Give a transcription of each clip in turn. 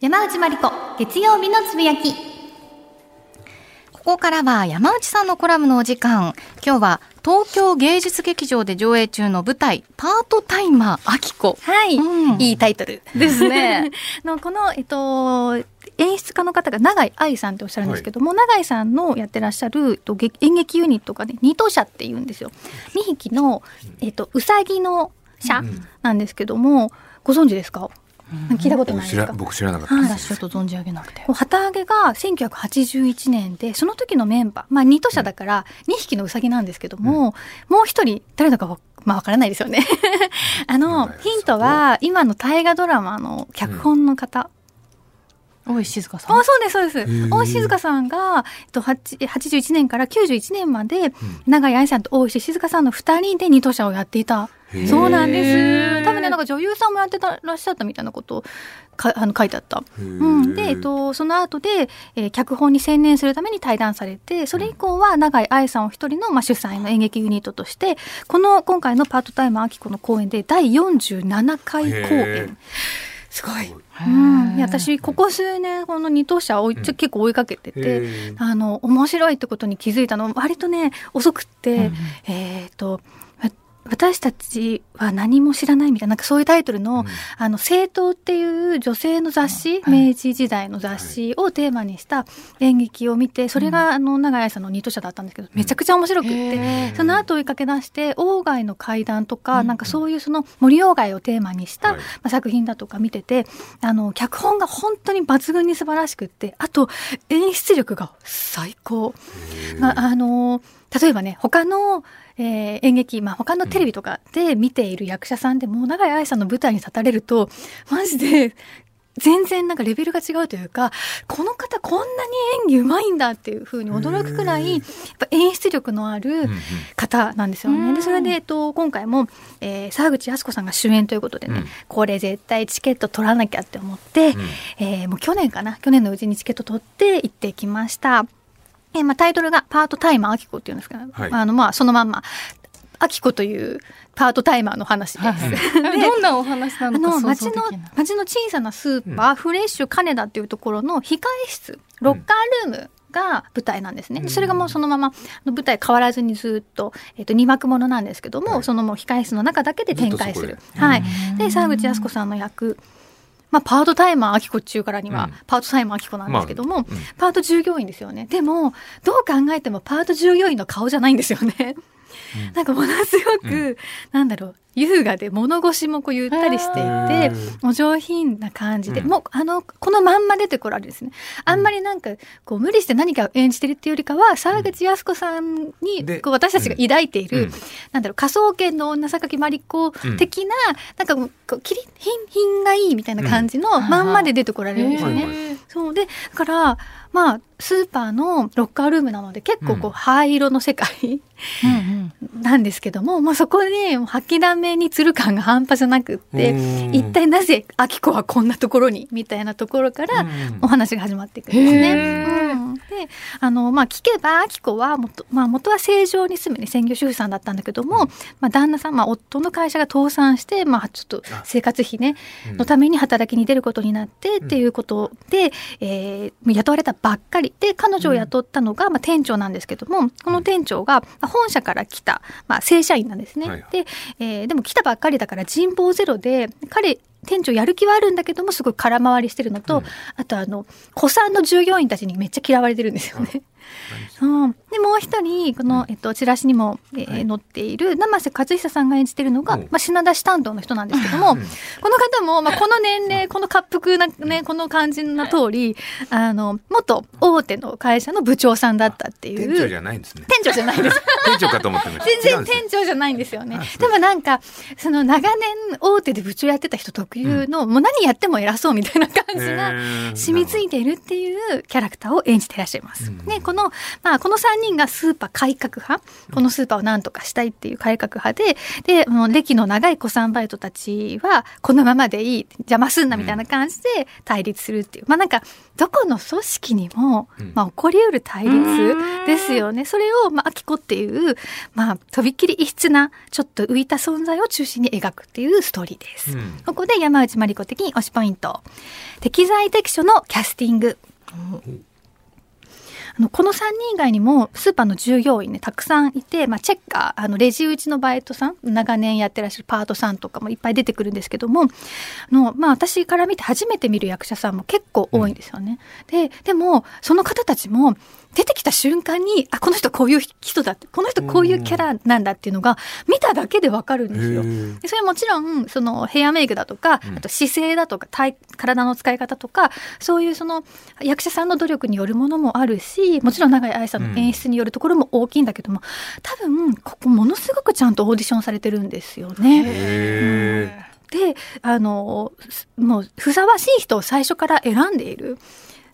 山内まりこ、月曜日のつぶやき。ここからは山内さんのコラムのお時間。今日は東京芸術劇場で上映中の舞台、パートタイマー、アキコ。はい、うんいいタイトル。ですね。のこの、えっと、演出家の方が永井愛さんっておっしゃるんですけども、永井さんのやってらっしゃる、えっと、劇演劇ユニットがね二頭車っていうんですよ。2匹の、えっと、うさぎの車なんですけども、ご存知ですか、聞いたことないですか？僕知らなかったです、私ちょっと存じ上げなくて。旗揚げが1981年でその時のメンバー、まあ、2頭車だから2匹のうさぎなんですけども、もう一人誰だかわまあわからないですよね。あのヒントは今の大河ドラマの脚本の方、大石静香さん？あそうですそうです。ー。大石静香さんが、えっと、8 81年から91年まで永井愛さんと大石静香さんの2人で二頭車をやっていたそうなんです。多分ねなんか女優さんもやってたらっしゃったみたいなことをかあの書いてあった。うん、で、えっと、その後で、えー脚本に専念するために対談されてそれ以降は永井愛さんを一人の、まあ、主催の演劇ユニットとしてこの今回のパートタイマー秋子の公演で第47回公演。すごい。へうーん、いや私ここ数年この二等車を追いちょ結構追いかけてて、へー。あの面白いってことに気づいたの割とね遅くって、うん。えっ、とわ私たちは何も知らないみたいななんかそういうタイトルの、うん。あの政党っていう女性の雑誌、はい。明治時代の雑誌をテーマにした演劇を見てそれがあの永井愛さんの二等車だったんですけどめちゃくちゃ面白くって。へー。その後追いかけ出して鴎外の階段とか、うん。なんかそういうその森鴎外をテーマにした、はい。まあ、作品だとか見ててあの脚本が本当に抜群に素晴らしくってあと演出力が最高。まあ、あの例えばね他の、えー演劇、まあ、他のテレビとかで見ている役者さんでも永井愛さんの舞台に立たれるとマジで全然なんかレベルが違うというかこの方こんなに演技うまいんだっていうふうに驚くくらいやっぱ演出力のある方なんですよね。うん。でそれで、えっと、今回も、えー沢口靖子さんが主演ということでね、うん。これ絶対チケット取らなきゃって思って、うん。えーもう去年かな去年のうちにチケット取って行ってきました。えーまあ、タイトルがパートタイマーアキコっていうんですけど、はい。あのまあそのまんまアキコというパートタイマーの話です。はい どんなお話なあのか想の町の小さなスーパー、フレッシュ金田っていうところの控え室ロッカールームが舞台なんですね。うん。それがもうそのままあの舞台変わらずにずっと,、えっと2幕ものなんですけども、はい。そのもう控え室の中だけで展開する。はい、うん。で沢口靖子さんの役まあ、パートタイマーアキコっちゅうからには、うんパートタイマーアキコなんですけども、まあうんパート従業員ですよね。でも、どう考えてもパート従業員の顔じゃないんですよね。なんかものすごく、うなんだろう、優雅で物腰もこうゆったりしていてお上品な感じで、うん。もうあの、このまんま出てこられるんですね。あんまりなんか、こう無理して何かを演じてるっていうよりかは、沢口靖子さんに、でこう私たちが抱いている、うん。なんだろう、科捜研の女榊マリコ的な、なんかもうこう、キリ、品、品がいいみたいな感じのまんまで出てこられるんですよね。そう。で、だから、まあ、スーパーのロッカールームなので結構こう、うん。灰色の世界うんうん。なんですけども、まあ、そこで吐きだめにつる感が半端じゃなくってうん。一体なぜアキコはこんなところにみたいなところからうん。お話が始まっていくんですね。うん。であの、まあ、聞けばアキコは元,、まあ、元は正常に住む、ね、専業主婦さんだったんだけども、まあ、旦那さん、まあ、夫の会社が倒産して、まあ、ちょっと生活費ねうん。のために働きに出ることになってっていうことで、えー雇われたばっかり。で彼女を雇ったのが、まあ、店長なんですけどもこの店長がまあ本社から来た、まあ、正社員なんですね。はいはい。で、えーでも来たばっかりだから人望ゼロで彼店長やる気はあるんだけどもすごい空回りしてるのと、うんあとあの子さんの従業員たちにめっちゃ嫌われてるんですよね。うん、でもう一人この、えっと、チラシにも、えーはい。載っている生瀬勝久さんが演じてるのが、う。んまあ、品出し担当の人なんですけども、うん。この方も、まあ、この年齢 この滑腹な、ね、この感じの通りあの元大手の会社の部長さんだったっていう。店長じゃないんですね。店長じゃないです。店長かと思ってました。全然店長じゃないんですよね。でもなんか、その長年大手で部長やってた人特有の、もう何やっても偉そうみたいな感じが染みついているっていうキャラクターを演じていらっしゃいます。うん。で、ここの、まあ、この3人がスーパー改革派、このスーパーを何とかしたいっていう改革派で、で、もう歴の長い子さんバイトたちは、このままでいい、邪魔すんなみたいな感じで対立するっていう。まあなんか、どこの組織にも、まあ起こり得る対立ですよね。それを、まあ、アキコっていう、まあ、とびっきり異質な、ちょっと浮いた存在を中心に描くっていうストーリーです。うんここで山内まりこ的に推しポイント。適材適所のキャスティング。あのこの3人以外にもスーパーの従業員ねたくさんいて、まあ、チェッカーあのレジ打ちのバイトさん長年やってらっしゃるパートさんとかもいっぱい出てくるんですけどもあの、まあ、私から見て初めて見る役者さんも結構多いんですよね。ででもその方たちも出てきた瞬間にあこの人こういう人だってこの人こういうキャラなんだっていうのが見ただけでわかるんですよ。でそれはもちろんそのヘアメイクだとか、うんあと姿勢だとか体体の使い方とかそういうその役者さんの努力によるものもあるしもちろん永井愛さん。の演出によるところも大きいんだけども、多分ここものすごくちゃんとオーディションされてるんですよね。へであのすもうふさわしい人を最初から選んでいる。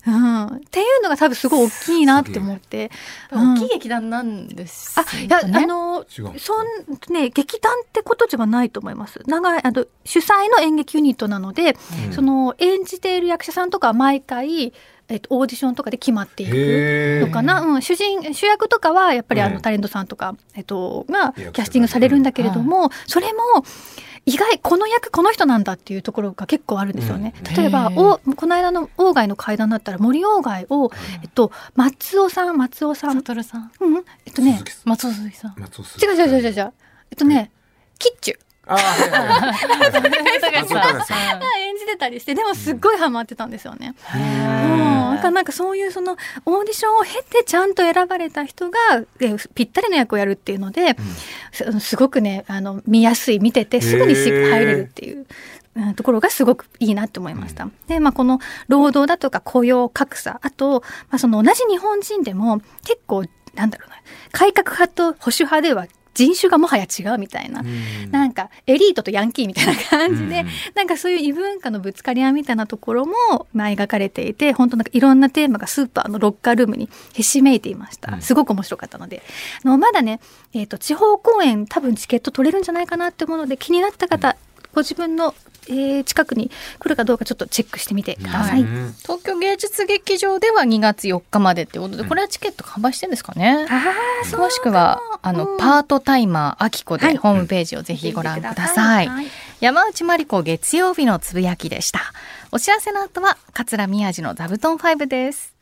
うん、っていうのが多分すごい大きいなって思って。うん。大きい劇団なんですあ、いや、あの、そん、ね、劇団ってことじゃないと思います。長い、あの、主催の演劇ユニットなので、うん。その、演じている役者さんとかは毎回、えっと、オーディションとかで決まっていくへのかな？うん、主人、主役とかは、やっぱりあの、うんタレントさんとか、えっと、が、キャスティングされるんだけれども、それも、意外、この役、この人なんだっていうところが結構あるんですよね。うん。例えば、お、この間の鴎外の階段だったら、森鴎外を、えっと、松尾さん、松尾さん、悟さん。うん、えっとね松尾鈴木さん。松尾鈴木違う違う違う違う違う。えっとね、キッチュあーはいはいはい高松尾隆さんが演じてたりして、でもすっごいハマってたんですよね。へうん、ーなんかなんかそういうそのオーディションを経てちゃんと選ばれた人がえぴったりの役をやるっていうので、すすごくねあの見やすい見ててすぐに入れるっていう。うんところがすごくいいなって思いました。で、まあ、この労働だとか雇用格差、あと、まあ、その同じ日本人でも結構、なんだろうな、改革派と保守派では人種がもはや違うみたいな。うん。なんかエリートとヤンキーみたいな感じで、うん。なんかそういう異文化のぶつかり合いみたいなところも、まあ、描かれていて本当なんかいろんなテーマがスーパーのロッカールームにひしめいていました、うん。すごく面白かったので。あのまだね、えー、と地方公演多分チケット取れるんじゃないかなって思うので気になった方、ご自分の、えー近くに来るかどうかちょっとチェックしてみてください。うん。東京芸術劇場では2月4日までってことで、これはチケット販売してるんですかね、あーそう詳しくはあの、うん。パートタイマーあきこはい。でホームページをぜひご覧ください、はい。山内まりこ月曜日のつぶやきでした。お知らせの後は桂宮治の座布団5です